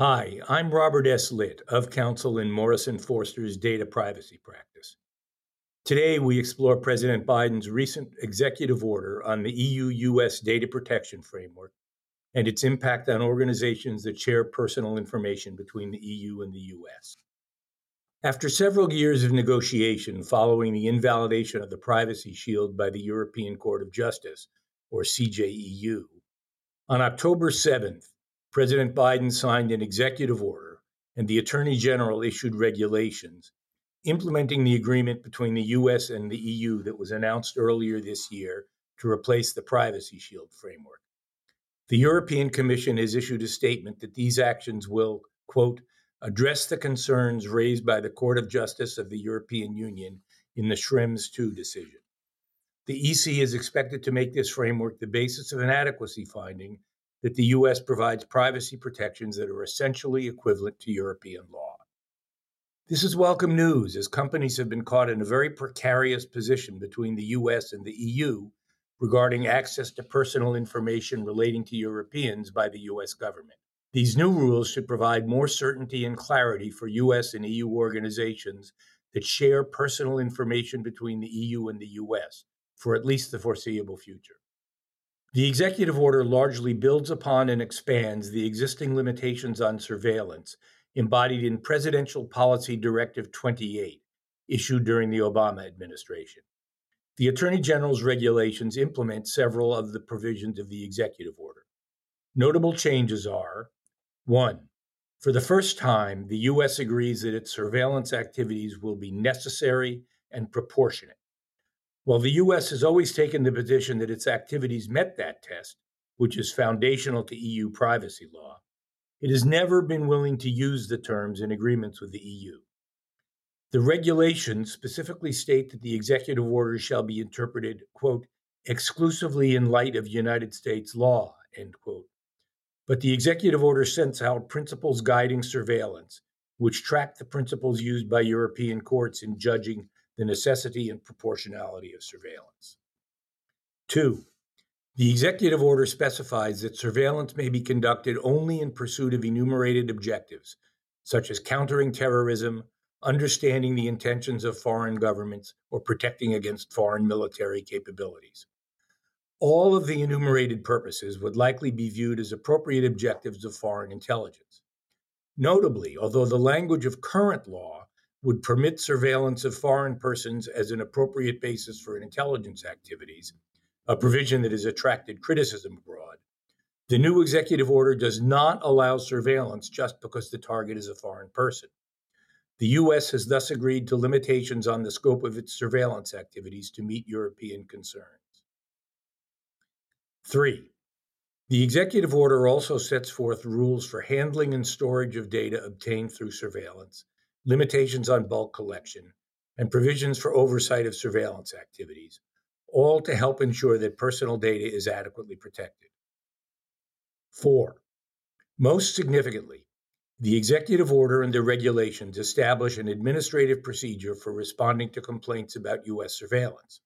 Hi, I'm Robert S. Litt of counsel in Morrison Foerster's data privacy practice. Today, we explore President Biden's recent executive order on the EU US data protection framework and its impact on organizations that share personal information between the EU and the US. After several years of negotiation following the invalidation of the Privacy Shield by the European Court of Justice, or CJEU, on October 7th, President Biden signed an executive order and the Attorney General issued regulations implementing the agreement between the US and the EU that was announced earlier this year to replace the Privacy Shield framework. The European Commission has issued a statement that these actions will, quote, address the concerns raised by the Court of Justice of the European Union in the Schrems II decision. The EC is expected to make this framework the basis of an adequacy finding that the U.S. provides privacy protections that are essentially equivalent to European law. This is welcome news, as companies have been caught in a very precarious position between the U.S. and the EU regarding access to personal information relating to Europeans by the U.S. government. These new rules should provide more certainty and clarity for U.S. and EU organizations that share personal information between the EU and the U.S. for at least the foreseeable future. The executive order largely builds upon and expands the existing limitations on surveillance embodied in Presidential Policy Directive 28, issued during the Obama administration. The Attorney General's regulations implement several of the provisions of the executive order. Notable changes are 1. For the first time, the U.S. agrees that its surveillance activities will be necessary and proportionate. While the U.S. has always taken the position that its activities met that test, which is foundational to EU privacy law, it has never been willing to use the terms in agreements with the EU. The regulations specifically state that the executive orders shall be interpreted, quote, exclusively in light of United States law, end quote. But the executive order sets out principles guiding surveillance, which track the principles used by European courts in judging the necessity and proportionality of surveillance. Two, the executive order specifies that surveillance may be conducted only in pursuit of enumerated objectives, such as countering terrorism, understanding the intentions of foreign governments, or protecting against foreign military capabilities. All of the enumerated purposes would likely be viewed as appropriate objectives of foreign intelligence. Notably, although the language of current law would permit surveillance of foreign persons as an appropriate basis for intelligence activities, a provision that has attracted criticism abroad. The new executive order does not allow surveillance just because the target is a foreign person. The U.S. has thus agreed to limitations on the scope of its surveillance activities to meet European concerns. Three, the executive order also sets forth rules for handling and storage of data obtained through surveillance limitations on bulk collection, and provisions for oversight of surveillance activities, all to help ensure that personal data is adequately protected. Four, most significantly, the executive order and the regulations establish an administrative procedure for responding to complaints about U.S. surveillance.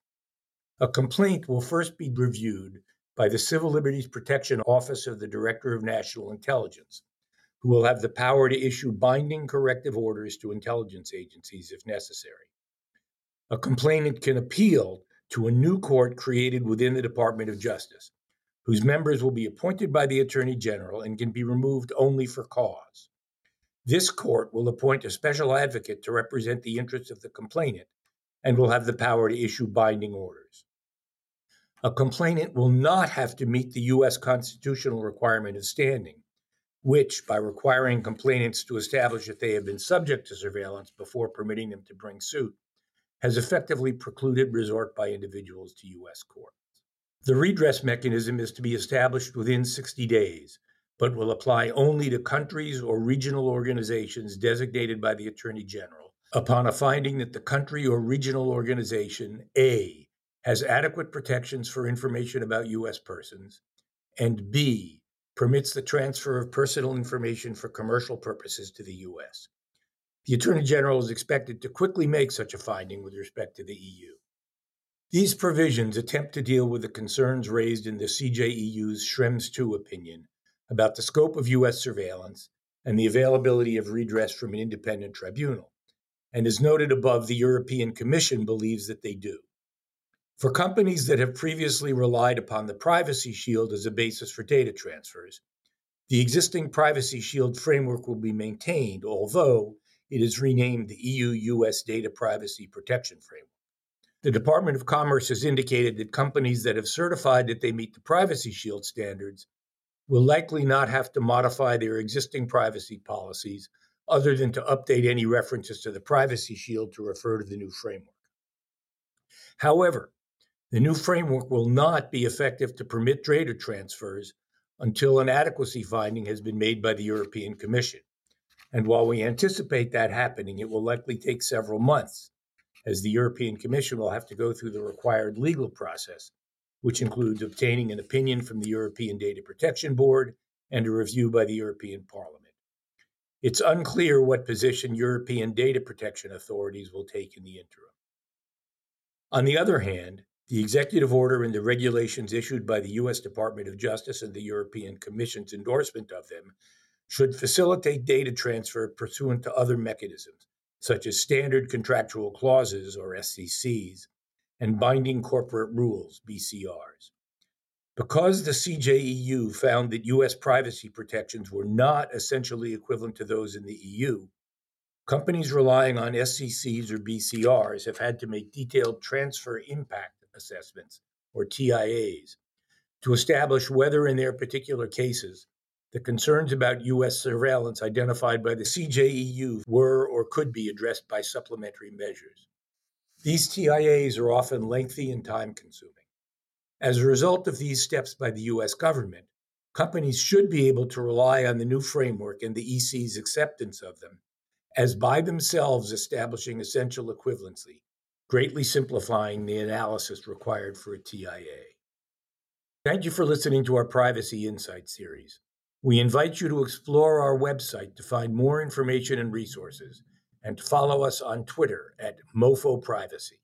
A complaint will first be reviewed by the Civil Liberties Protection Office of the Director of National Intelligence, who will have the power to issue binding corrective orders to intelligence agencies if necessary. A complainant can appeal to a new court created within the Department of Justice, whose members will be appointed by the Attorney General and can be removed only for cause. This court will appoint a special advocate to represent the interests of the complainant and will have the power to issue binding orders. A complainant will not have to meet the U.S. constitutional requirement of standing which, by requiring complainants to establish that they have been subject to surveillance before permitting them to bring suit, has effectively precluded resort by individuals to U.S. courts. The redress mechanism is to be established within 60 days, but will apply only to countries or regional organizations designated by the Attorney General upon a finding that the country or regional organization A has adequate protections for information about U.S. persons, and B permits the transfer of personal information for commercial purposes to the U.S. The Attorney General is expected to quickly make such a finding with respect to the EU. These provisions attempt to deal with the concerns raised in the CJEU's Schrems II opinion about the scope of U.S. surveillance and the availability of redress from an independent tribunal. And as noted above, the European Commission believes that they do. For companies that have previously relied upon the Privacy Shield as a basis for data transfers, the existing Privacy Shield framework will be maintained, although it is renamed the EU US Data Privacy Protection Framework. The Department of Commerce has indicated that companies that have certified that they meet the Privacy Shield standards will likely not have to modify their existing privacy policies other than to update any references to the Privacy Shield to refer to the new framework. However, the new framework will not be effective to permit data transfers until an adequacy finding has been made by the European Commission. And while we anticipate that happening, it will likely take several months, as the European Commission will have to go through the required legal process which includes obtaining an opinion from the European Data Protection Board and a review by the European Parliament. It's unclear what position European data protection authorities will take in the interim. On the other hand, the executive order and the regulations issued by the U.S. Department of Justice and the European Commission's endorsement of them should facilitate data transfer pursuant to other mechanisms, such as standard contractual clauses, or SCCs, and binding corporate rules, BCRs. Because the CJEU found that U.S. privacy protections were not essentially equivalent to those in the EU, companies relying on SCCs or BCRs have had to make detailed transfer impact assessments, or TIAs, to establish whether, in their particular cases, the concerns about U.S. surveillance identified by the CJEU were or could be addressed by supplementary measures. These TIAs are often lengthy and time consuming. As a result of these steps by the US government, companies should be able to rely on the new framework and the EC's acceptance of them as by themselves establishing essential equivalency, greatly simplifying the analysis required for a TIA. Thank you for listening to our Privacy Insight series. We invite you to explore our website to find more information and resources and to follow us on Twitter at MoFo Privacy.